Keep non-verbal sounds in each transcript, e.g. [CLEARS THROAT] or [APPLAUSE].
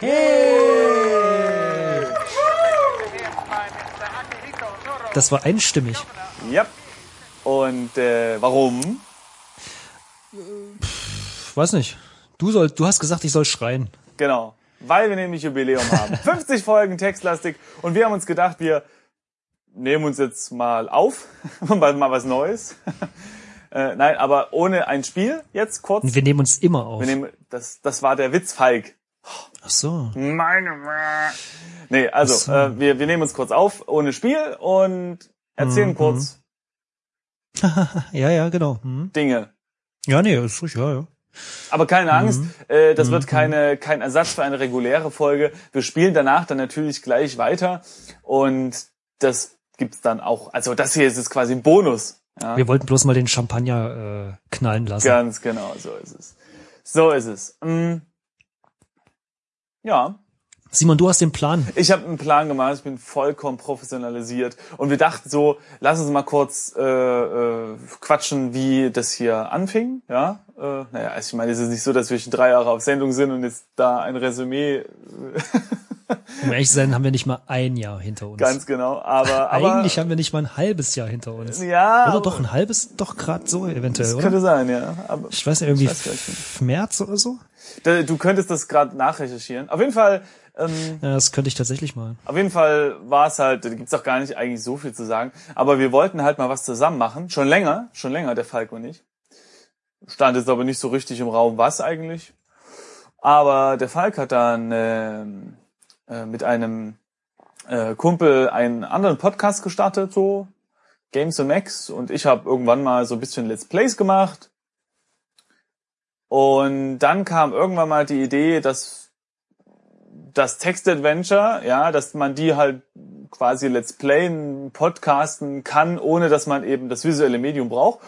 Hey! Das war einstimmig. Ja. Und äh, warum? Ich weiß nicht. Du soll, du hast gesagt, ich soll schreien. Genau. Weil wir nämlich Jubiläum haben. [LAUGHS] 50 Folgen Textlastik. Und wir haben uns gedacht, wir nehmen uns jetzt mal auf. [LAUGHS] mal was Neues. [LAUGHS] äh, nein, aber ohne ein Spiel. Jetzt kurz. Und wir nehmen uns immer auf. Wir nehmen, das, das war der Witz, Falk. Ach so. Meine. Nee, also, so. äh, wir, wir nehmen uns kurz auf, ohne Spiel und erzählen Mhm. kurz [LAUGHS] Ja, ja, genau. Hm. Dinge. Ja, nee, ist ruhig, ja, ja. Aber keine Angst, Mhm. äh, das wird keine, kein Ersatz für eine reguläre Folge. Wir spielen danach dann natürlich gleich weiter und das gibt's dann auch. Also das hier ist jetzt quasi ein Bonus. Ja, Wir wollten bloß mal den Champagner äh, knallen lassen. ganz genau, so ist es. So ist es. Mm. Ja, Simon, du hast den Plan. ich habe einen Plan gemacht, ich bin vollkommen professionalisiert und wir dachten so, lass uns mal kurz äh, äh, quatschen, wie das hier anfing. Ja, äh, naja, also ich meine, es ist nicht so, dass wir schon drei Jahre auf Sendung sind und jetzt da ein Resümee äh, [LAUGHS] Um ehrlich zu sein, haben wir nicht mal ein Jahr hinter uns. Ganz genau, aber, aber Eigentlich haben wir nicht mal ein halbes Jahr hinter uns. ja, Oder doch ein halbes, doch gerade so eventuell, das oder? könnte sein, ja. Aber Ich weiß nicht, irgendwie Ich weiß. März oder so? Du könntest das gerade nachrecherchieren. Auf jeden Fall, ähm, Ja, das könnte ich tatsächlich mal. auf jeden Fall war es halt, da gibt's auch gar nicht eigentlich so viel zu sagen. Aber wir wollten halt mal was zusammen machen, schon länger, schon länger der Falk und ich. Stand jetzt aber nicht so richtig im Raum, was eigentlich. Aber der Falk hat dann ähm, äh, mit einem äh, Kumpel einen anderen Podcast gestartet, so Games and Max, und ich habe irgendwann mal so ein bisschen Let's Plays gemacht. Und dann kam irgendwann mal die Idee, dass das Text-Adventure, ja, dass man die halt quasi Let's Playen, podcasten kann, ohne dass man eben das visuelle Medium braucht.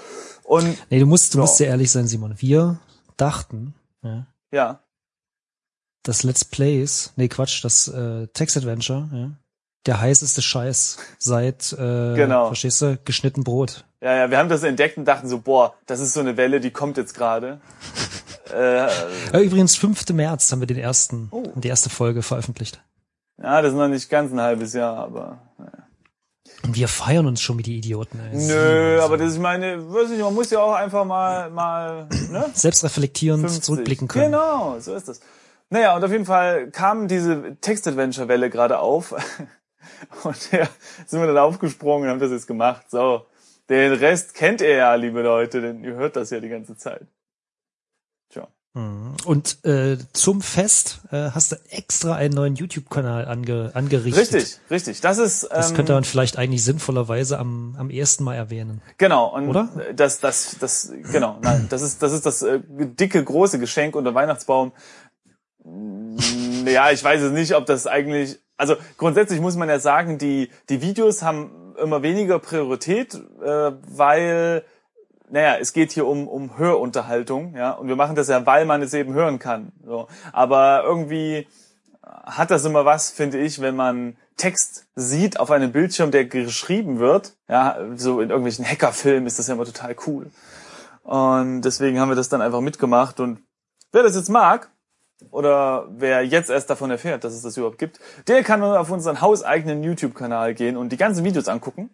Und Nee, du musst, du musst sehr ehrlich sein, Simon. Wir dachten, ja, ja, das Let's Plays, nee, Quatsch, das äh, Text-Adventure, ja, der heißeste Scheiß seit, äh, Genau. verstehst du, geschnitten Brot. ja, ja, wir haben das entdeckt und dachten so, boah, das ist so eine Welle, die kommt jetzt gerade. [LAUGHS] äh, übrigens, 5. März haben wir den ersten, Oh. die erste Folge veröffentlicht. ja, das ist noch nicht ganz ein halbes Jahr, aber Und wir feiern uns schon wie die Idioten. Ey. nö, aber das, ich meine, weiß nicht, man muss ja auch einfach mal, mal, ne? Selbst reflektierend 50. zurückblicken können. Genau, so ist das. Naja, und auf jeden Fall kam diese Text-Adventure-Welle gerade auf. [LAUGHS] Und ja, sind wir dann aufgesprungen und haben das jetzt gemacht. So, den Rest kennt ihr ja, liebe Leute, denn ihr hört das ja die ganze Zeit. Tja. Mhm. Und äh, zum Fest äh, hast du extra einen neuen YouTube-Kanal ange angerichtet. Richtig, richtig. Das ist Das ähm, könnte man vielleicht eigentlich sinnvollerweise am, am ersten Mal erwähnen. genau und Oder? das das das genau, nein, das ist das ist das äh, dicke große Geschenk unter Weihnachtsbaum. Ja, ich weiß es nicht, ob das eigentlich also grundsätzlich muss man ja sagen, die die Videos haben immer weniger Priorität, äh, weil naja, es geht hier um, um Hörunterhaltung, ja, und wir machen das ja, weil man es eben hören kann. So. Aber irgendwie hat das immer was, finde ich, wenn man Text sieht auf einem Bildschirm, der geschrieben wird. Ja, so in irgendwelchen Hackerfilmen ist das ja immer total cool. Und deswegen haben wir das dann einfach mitgemacht. Und wer das jetzt mag, oder wer jetzt erst davon erfährt, dass es das überhaupt gibt, der kann nur auf unseren hauseigenen YouTube-Kanal gehen und die ganzen Videos angucken.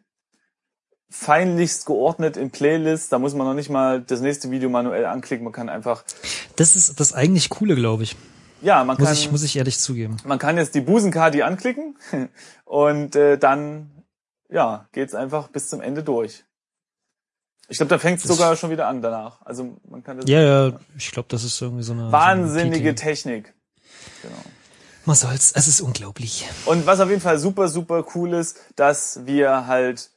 Feinlichst geordnet in Playlists. Da muss man noch nicht mal das nächste Video manuell anklicken. Man kann einfach, Das ist das eigentlich Coole, glaube ich. ja, man Muss kann, ich, muss ich ehrlich zugeben. man kann jetzt die Busenkadi anklicken [LAUGHS] und äh, dann, ja, geht's einfach bis zum Ende durch. Ich glaube, da fängt's sogar schon wieder an danach. Also man kann das Ja, ja, ich glaube, das ist irgendwie so eine wahnsinnige So eine Technik. Genau. Was soll's? Es ist unglaublich. Und was auf jeden Fall super, super cool ist, dass wir halt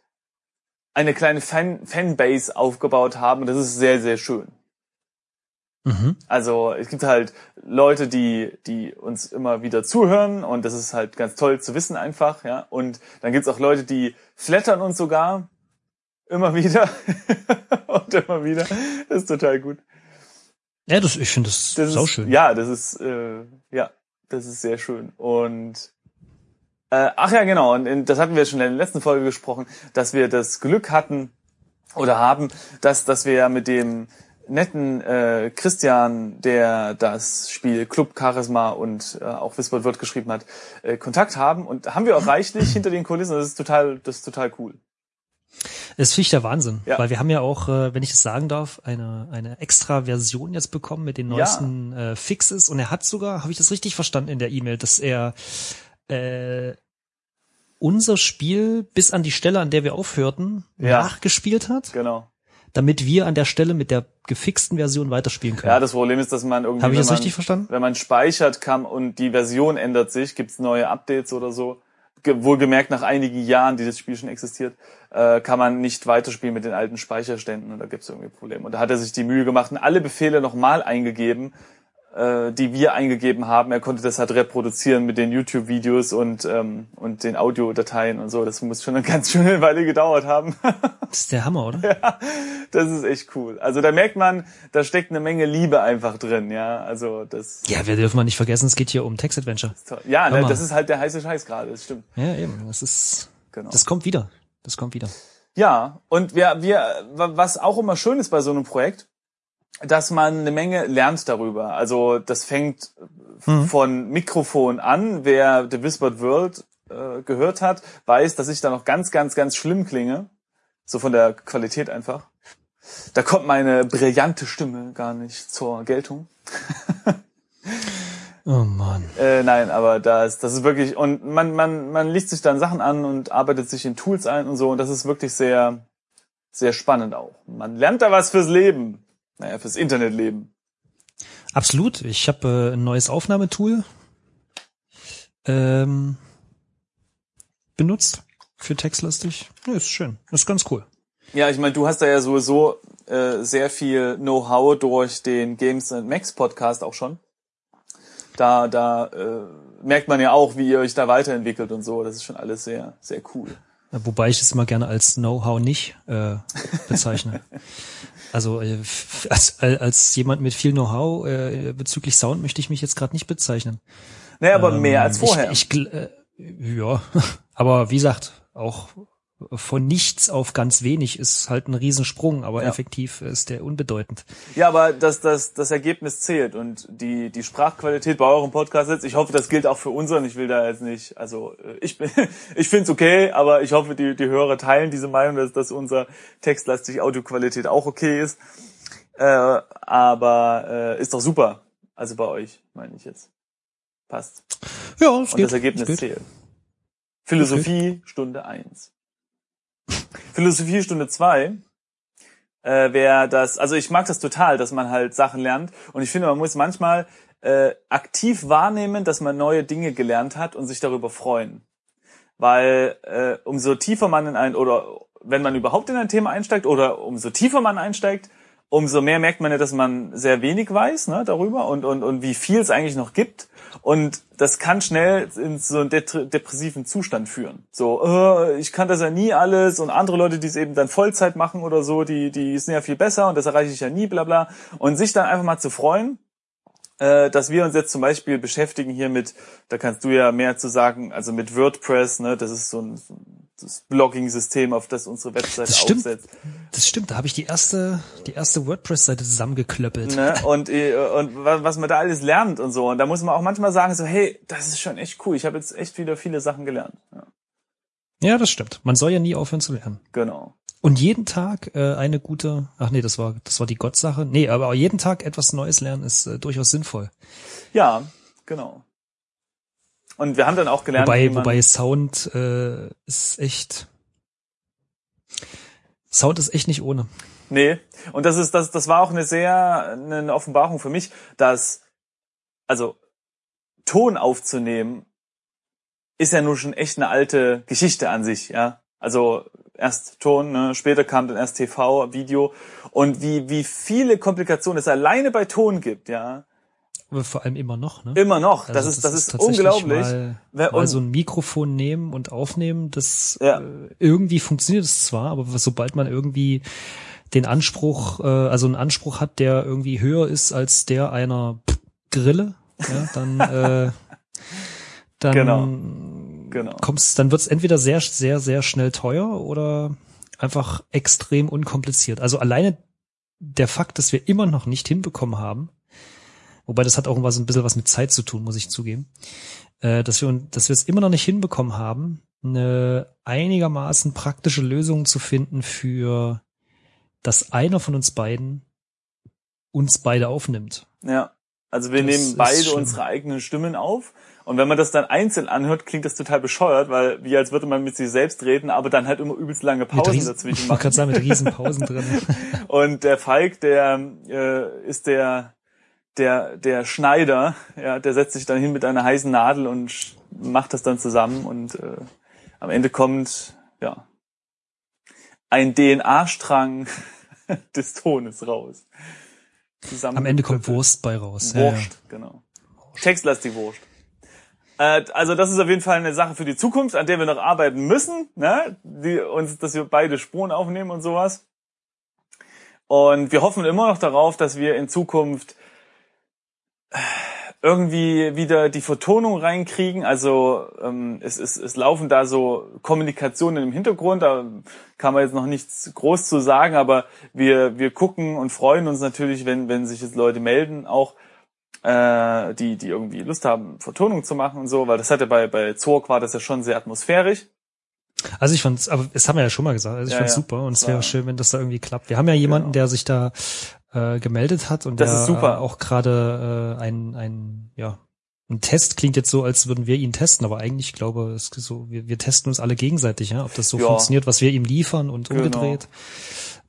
eine kleine Fan Fanbase aufgebaut haben. Und das ist sehr, sehr schön. Mhm. Also es gibt halt Leute, die, die uns immer wieder zuhören und das ist halt ganz toll zu wissen einfach, ja. Und dann gibt's auch Leute, die flattern uns sogar immer wieder [LAUGHS] und immer wieder. Das ist total gut. Ja, das, ich finde das, Das ist, schön. Ja, das ist äh, ja, das ist sehr schön. Und äh, ach ja, genau. Und in, das hatten wir schon in der letzten Folge gesprochen, dass wir das Glück hatten oder haben, dass dass wir ja mit dem netten äh, Christian, der das Spiel Club Charisma und äh, auch Whispered Word geschrieben hat, äh, Kontakt haben und haben wir auch reichlich hinter den Kulissen. Das ist total, das ist total cool. Das finde ich der Wahnsinn, Ja. weil wir haben ja auch, äh, wenn ich es sagen darf, eine eine extra Version jetzt bekommen mit den Ja. neuesten äh, Fixes und er hat sogar, habe ich das richtig verstanden in der E-Mail, dass er äh, unser Spiel bis an die Stelle, an der wir aufhörten, Ja. nachgespielt hat, Genau. damit wir an der Stelle mit der gefixten Version weiterspielen können. Ja, das Problem ist, dass man irgendwie, Habe ich das man, richtig verstanden? wenn man speichert kann und die Version ändert sich, gibt's neue Updates oder so. Ge- Wohlgemerkt nach einigen Jahren, die das Spiel schon existiert, äh, kann man nicht weiterspielen mit den alten Speicherständen und da gibt's irgendwie Probleme. Und da hat er sich die Mühe gemacht und alle Befehle nochmal eingegeben, äh, die wir eingegeben haben. Er konnte das halt reproduzieren mit den YouTube-Videos und, ähm, und den Audiodateien und so. Das muss schon eine [LAUGHS] ganz schöne Weile gedauert haben. [LAUGHS] Das ist der Hammer, oder? das ist echt cool. Also da merkt man, da steckt eine Menge Liebe einfach drin, ja. Also das Ja, wir dürfen mal nicht vergessen, es geht hier um Text-Adventure. Ja, ne, das ist halt der heiße Scheiß gerade, das stimmt. Ja, eben. Das ist, Genau. das kommt wieder. Das kommt wieder. ja, und wir, wir, was auch immer schön ist bei so einem Projekt, dass man eine Menge lernt darüber. Also das fängt Mhm. von Mikrofon an. Wer The Whispered World äh, gehört hat, weiß, dass ich da noch ganz, ganz, ganz schlimm klinge. So von der Qualität einfach. Da kommt meine brillante Stimme gar nicht zur Geltung. [LAUGHS] Oh Mann. Äh, nein, aber das, das ist wirklich, und man, man, man liest sich dann Sachen an und arbeitet sich in Tools ein und so, und das ist wirklich sehr, sehr spannend auch. Man lernt da was fürs Leben. Naja, fürs Internetleben. Absolut. Ich habe äh, ein neues Aufnahmetool ähm, benutzt für textlastig. Ja, ist schön. Ist ganz cool. Ja, ich meine, du hast da ja sowieso äh, sehr viel Know-how durch den Games and Max Podcast auch schon. Da, da äh, merkt man ja auch, wie ihr euch da weiterentwickelt und so. Das ist schon alles sehr, sehr cool. Wobei ich es immer gerne als Know-how nicht äh, bezeichne. also äh, [LAUGHS] als, als jemand mit viel Know-how äh, bezüglich Sound möchte ich mich jetzt gerade nicht bezeichnen. Naja, aber mehr Ähm, als vorher. Ich, ich, äh, ja, [LAUGHS] aber wie gesagt, auch von nichts auf ganz wenig ist halt ein Riesensprung, aber Ja. effektiv ist der unbedeutend. Ja, aber das, das, das Ergebnis zählt und die, die Sprachqualität bei eurem Podcast jetzt, ich hoffe, das gilt auch für unseren. Ich will da jetzt nicht, also äh, ich bin, [LAUGHS] ich finde es okay, aber ich hoffe, die, die Hörer teilen diese Meinung, dass, dass unser textlastig Audioqualität auch okay ist. Äh, aber äh, ist doch super. Also bei euch, meine ich jetzt. Passt. Ja, es Und geht. das Ergebnis es zählt. Philosophie Stunde eins. Philosophie Stunde zwei äh, wäre das, also ich mag das total, dass man halt Sachen lernt und ich finde, man muss manchmal äh, aktiv wahrnehmen, dass man neue Dinge gelernt hat und sich darüber freuen. Weil äh, umso tiefer man in ein, oder wenn man überhaupt in ein Thema einsteigt oder umso tiefer man einsteigt, umso mehr merkt man ja, dass man sehr wenig weiß ne, darüber und, und, und wie viel es eigentlich noch gibt. Und das kann schnell in so einen depressiven Zustand führen. So, äh, ich kann das ja nie alles und andere Leute, die es eben dann Vollzeit machen oder so, die, die sind ja viel besser und das erreiche ich ja nie, bla bla. Und sich dann einfach mal zu freuen, äh, dass wir uns jetzt zum Beispiel beschäftigen hier mit, da kannst du ja mehr zu sagen, also mit WordPress, ne, das ist so ein das Blogging-System, auf das unsere Website Das stimmt. aufsetzt. Das stimmt, da habe ich die erste, die erste WordPress-Seite zusammengeklöppelt. Ne? Und, äh, und wa- was man da alles lernt und so. Und da muss man auch manchmal sagen, so, hey, das ist schon echt cool. Ich habe jetzt echt wieder viele Sachen gelernt. Ja, Ja, das stimmt. Man soll ja nie aufhören zu lernen. genau. Und jeden Tag äh, eine gute, ach nee, das war das war die Gottsache. Nee, aber auch jeden Tag etwas Neues lernen ist äh, durchaus sinnvoll. Ja, genau. Und wir haben dann auch gelernt, Wobei, wobei Sound äh, ist echt Sound ist echt nicht ohne. Nee, und das ist das das war auch eine sehr eine Offenbarung für mich, dass also Ton aufzunehmen ist ja nur schon echt eine alte Geschichte an sich, ja. Also erst Ton, ne? später kam dann erst TV, Video und wie wie viele Komplikationen es alleine bei Ton gibt, ja. Aber vor allem immer noch, ne? Immer noch, das Also ist das ist, unglaublich. Mal, mal so ein Mikrofon nehmen und aufnehmen, das Ja. äh, irgendwie funktioniert es zwar, aber sobald man irgendwie den Anspruch, äh, also einen Anspruch hat, der irgendwie höher ist als der einer Grille, ja, dann [LAUGHS] äh, dann Genau. Genau. kommt's, dann wird's entweder sehr, sehr, sehr schnell teuer oder einfach extrem unkompliziert. Also alleine der Fakt, dass wir immer noch nicht hinbekommen haben, wobei das hat auch was, ein bisschen was mit Zeit zu tun, muss ich zugeben, äh, dass wir, dass wir es immer noch nicht hinbekommen haben, eine einigermaßen praktische Lösung zu finden für, dass einer von uns beiden uns beide aufnimmt. Ja. Also wir das nehmen beide unsere eigenen Stimmen auf. Und wenn man das dann einzeln anhört, klingt das total bescheuert, weil wie als würde man mit sich selbst reden, aber dann halt immer übelst lange Pausen riesen, dazwischen [LAUGHS] machen. Ich gerade sagen, mit riesen Pausen drin. [LAUGHS] Und der Falk, der äh, ist der der der Schneider, ja, der setzt sich dann hin mit einer heißen Nadel und macht das dann zusammen und äh, am Ende kommt ja ein DNA-Strang [LAUGHS] des Tones raus. Am Ende kommt Wurst bei raus. Wurst, ja, ja. genau. Textlastig Wurst. Äh, also das ist auf jeden Fall eine Sache für die Zukunft, an der wir noch arbeiten müssen, ne? Die, uns, dass wir beide Spuren aufnehmen und sowas. Und wir hoffen immer noch darauf, dass wir in Zukunft irgendwie wieder die Vertonung reinkriegen. Also ähm, es, es, es laufen da so Kommunikationen im Hintergrund, da kann man jetzt noch nichts groß zu sagen, aber wir, wir gucken und freuen uns natürlich, wenn, wenn sich jetzt Leute melden, auch äh, die, die irgendwie Lust haben, Vertonung zu machen und so, weil das hat ja bei, bei Zorg war das ja schon sehr atmosphärisch. Also ich fand's, aber es haben wir ja schon mal gesagt, also ich ja, fand's ja. super und es wäre schön, wenn das da irgendwie klappt. Wir haben ja jemanden, genau. der sich da äh, gemeldet hat und das der ist super. Äh, auch gerade äh, ein, ein, ja, ein Test klingt jetzt so, als würden wir ihn testen, aber eigentlich ich glaube es ist so, wir, wir testen uns alle gegenseitig, ja, ob das so ja. funktioniert, was wir ihm liefern und genau. umgedreht.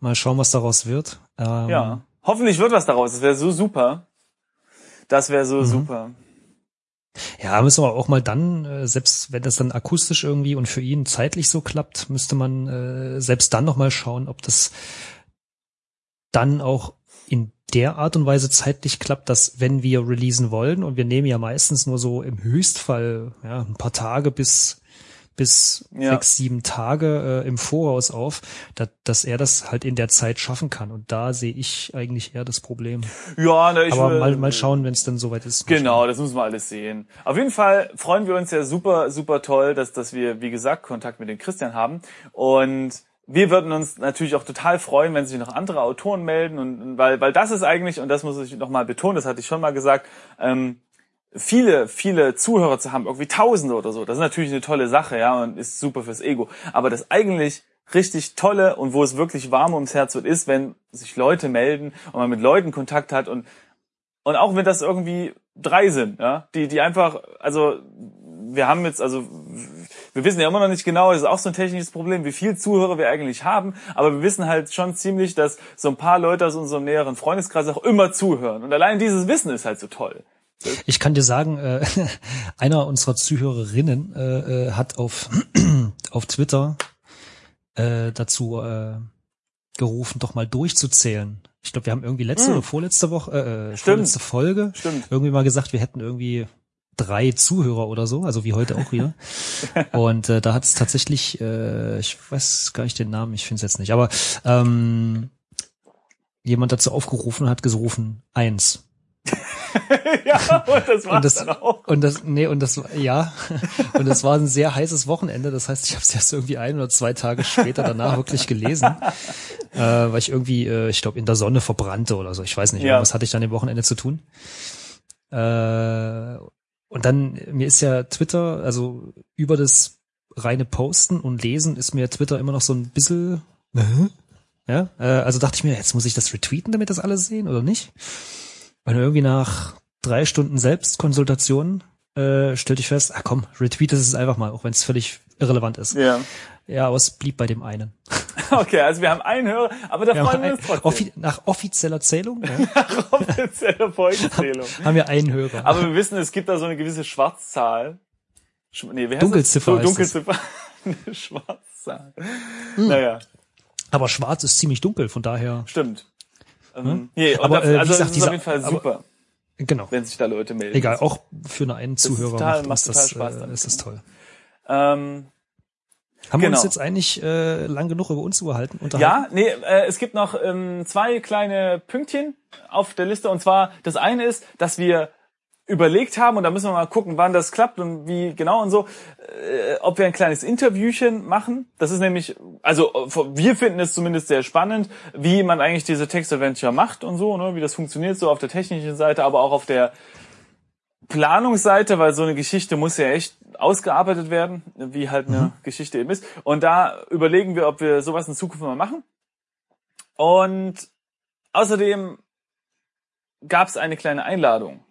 Mal schauen, was daraus wird. Ähm, ja, hoffentlich wird was daraus. Das wäre so super. Das wäre so mhm. super. Ja, müssen wir auch mal dann, äh, selbst wenn das dann akustisch irgendwie und für ihn zeitlich so klappt, müsste man äh, selbst dann nochmal schauen, ob das dann auch der Art und Weise zeitlich klappt, dass wenn wir releasen wollen und wir nehmen ja meistens nur so im Höchstfall ja, ein paar Tage bis bis ja. sechs, sieben Tage äh, im Voraus auf, dass, dass er das halt in der Zeit schaffen kann. Und da sehe ich eigentlich eher das Problem. Ja, ne, ich Aber will, mal, mal schauen, wenn es dann soweit ist. Genau, das müssen wir alles sehen. Auf jeden Fall freuen wir uns ja super, super toll, dass, dass wir, wie gesagt, Kontakt mit dem Christian haben. Und wir würden uns natürlich auch total freuen, wenn sich noch andere Autoren melden und weil weil das ist eigentlich und das muss ich noch mal betonen, das hatte ich schon mal gesagt, ähm, viele viele Zuhörer zu haben, irgendwie Tausende oder so. Das ist natürlich eine tolle Sache, ja und ist super fürs Ego. Aber das eigentlich richtig tolle und wo es wirklich warm ums Herz wird, ist, wenn sich Leute melden und man mit Leuten Kontakt hat und und auch wenn das irgendwie drei sind, ja, die die einfach also wir haben jetzt, also wir wissen ja immer noch nicht genau, das ist auch so ein technisches Problem, wie viel Zuhörer wir eigentlich haben, aber wir wissen halt schon ziemlich, dass so ein paar Leute aus unserem näheren Freundeskreis auch immer zuhören. Und allein dieses Wissen ist halt so toll. Ich kann dir sagen, äh, [LAUGHS] einer unserer Zuhörerinnen äh, äh hat auf, [CLEARS THROAT] auf Twitter äh, dazu äh, gerufen, doch mal durchzuzählen. Ich glaube, wir haben irgendwie letzte hm. oder vorletzte Woche, äh, äh vorletzte Folge Stimmt. irgendwie mal gesagt, wir hätten irgendwie drei Zuhörer oder so, also wie heute auch wieder. [LAUGHS] und äh, da hat es tatsächlich, äh, ich weiß gar nicht den Namen, ich finde es jetzt nicht, aber ähm, jemand dazu aufgerufen und hat gerufen, eins. [LAUGHS] ja, und das war dann auch. Und das, nee, und das, ja, [LAUGHS] und das war ein sehr heißes Wochenende. Das heißt, ich habe es erst irgendwie ein oder zwei Tage später danach wirklich gelesen, äh, weil ich irgendwie, äh, ich glaube, in der Sonne verbrannte oder so. Ich weiß nicht, ja. was hatte ich dann im Wochenende zu tun. Äh, und dann, mir ist ja Twitter, also über das reine Posten und Lesen ist mir Twitter immer noch so ein bisschen, ja, äh, also dachte ich mir, jetzt muss ich das retweeten, damit das alle sehen oder nicht? Und irgendwie nach drei Stunden Selbstkonsultation äh, stellte ich fest, ah komm, retweet es einfach mal, auch wenn es völlig irrelevant ist. Ja. Ja, aber es blieb bei dem einen. [LAUGHS] [LAUGHS] Okay, also wir haben einen Hörer, aber da freuen wir uns trotzdem. Offi nach offizieller Zählung? Ja. [LAUGHS] nach offizieller Folgenzählung. [LAUGHS] haben wir einen Hörer. Aber wir wissen, es gibt da so eine gewisse Schwarzzahl. Sch nee, wie heißt Dunkelziffer. Das? Dunkelziffer. eine Schwarzzahl. Hm. Naja. Aber schwarz ist ziemlich dunkel, von daher. Stimmt. Hm? Nee, aber das, äh, also gesagt, das ist dieser, auf jeden Fall super. Aber, genau. Wenn sich da Leute melden. Egal, auch für einen Zuhörer total, macht, macht das, Spaß äh, ist das toll. Ähm, haben genau. wir uns genau. jetzt eigentlich äh, lang genug über uns unterhalten? Ja, nee, äh, es gibt noch ähm, zwei kleine Pünktchen auf der Liste. Und zwar, das eine ist, dass wir überlegt haben, und da müssen wir mal gucken, wann das klappt und wie genau und so, äh, ob wir ein kleines Interviewchen machen. Das ist nämlich, also wir finden es zumindest sehr spannend, wie man eigentlich diese Text-Adventure macht und so, ne, wie das funktioniert, so auf der technischen Seite, aber auch auf der Planungsseite, weil so eine Geschichte muss ja echt ausgearbeitet werden, wie halt eine mhm. Geschichte eben ist. Und da überlegen wir, ob wir sowas in Zukunft mal machen. Und außerdem gab es eine kleine Einladung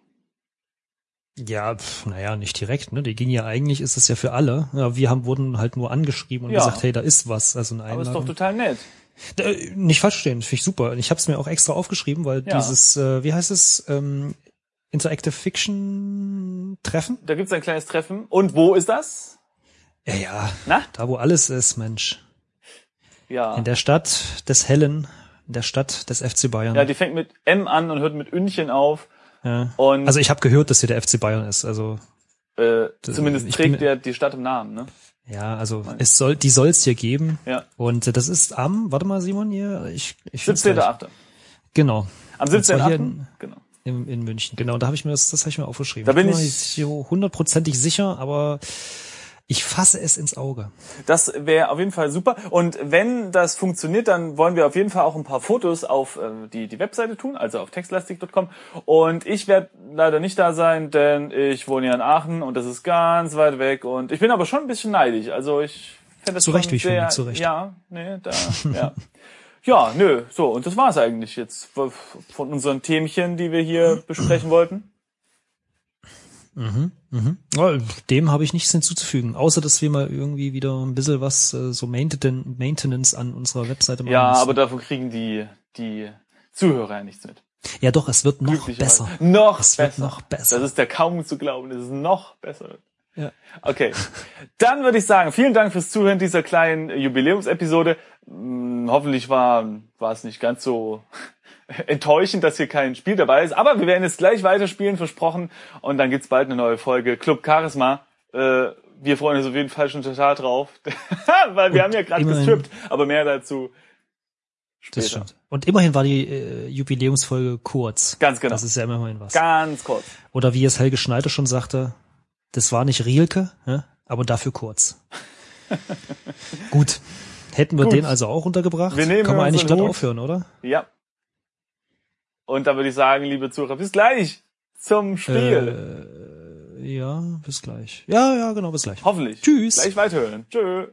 ja, naja, nicht direkt, ne? Die ging ja eigentlich, ist es ja für alle. Ja, wir haben, wurden halt nur angeschrieben und ja. gesagt, hey, da ist was. Also eine Einladung. Aber ist doch total nett. Da, nicht falsch stehen, finde ich super. Ich habe es mir auch extra aufgeschrieben, weil ja. dieses, äh, wie heißt es, ähm, Interactive Fiction Treffen? Da gibt's ein kleines Treffen. Und wo ist das? Ja, ja. Na? Da, wo alles ist, Mensch. Ja. In der Stadt des Hellen, in der Stadt des FC Bayern. Ja, die fängt mit M an und hört mit Ünchen auf. Ja. Und also ich habe gehört, dass hier der FC Bayern ist. Also äh, zumindest trägt der die Stadt im Namen, ne? Ja, also es soll, die soll es hier geben. Ja. Und das ist am, warte mal, Simon hier, ich, ich 17.8. Genau. Am 17.8. Genau. In, in München, genau. Da habe ich mir das, das habe ich mir aufgeschrieben. Da bin ich, ich nicht hundertprozentig sicher, aber ich fasse es ins Auge. Das wäre auf jeden Fall super. Und wenn das funktioniert, dann wollen wir auf jeden Fall auch ein paar Fotos auf äh, die, die Webseite tun, also auf textlastic.com. Und ich werde leider nicht da sein, denn ich wohne ja in Aachen und das ist ganz weit weg. Und ich bin aber schon ein bisschen neidisch. Also ich finde das zu Recht, wie ich finde, zu Recht. Ja, nee, da, ja. [LAUGHS] Ja, nö, so, und das war's eigentlich jetzt von unseren Themchen, die wir hier [CLEARS THROAT] besprechen wollten. Mhm, mhm. Dem habe ich nichts hinzuzufügen, außer dass wir mal irgendwie wieder ein bisschen was äh, so Maintenance an unserer Webseite machen. Ja, müssen. aber davon kriegen die die Zuhörer ja nichts mit. Ja, doch, es wird noch besser. Noch es besser. Wird noch besser. Das ist ja kaum zu glauben, es ist noch besser. Ja. Okay. Dann würde ich sagen, vielen Dank fürs Zuhören dieser kleinen Jubiläumsepisode. Hm, hoffentlich war, war es nicht ganz so [LAUGHS] enttäuschend, dass hier kein Spiel dabei ist. Aber wir werden jetzt gleich weiterspielen, versprochen. Und dann gibt's bald eine neue Folge Club Charisma. Äh, wir freuen uns auf jeden Fall schon total drauf. [LAUGHS] Weil wir und haben ja gerade gestrippt, aber mehr dazu später. Das stimmt. Und immerhin war die äh, Jubiläumsfolge kurz. Ganz genau. Das ist ja immerhin was. Ganz kurz. Oder wie es Helge Schneider schon sagte, das war nicht Rielke, ja, aber dafür kurz. [LAUGHS] Gut. Hätten wir Gut. den also auch untergebracht? Wir nehmen Kann man eigentlich glatt aufhören, oder? Ja. Und da würde ich sagen, liebe Zuhörer, bis gleich zum Spiel. Äh, ja, bis gleich. Ja, ja, genau, bis gleich. Hoffentlich. Tschüss. Gleich weiterhören. Tschö.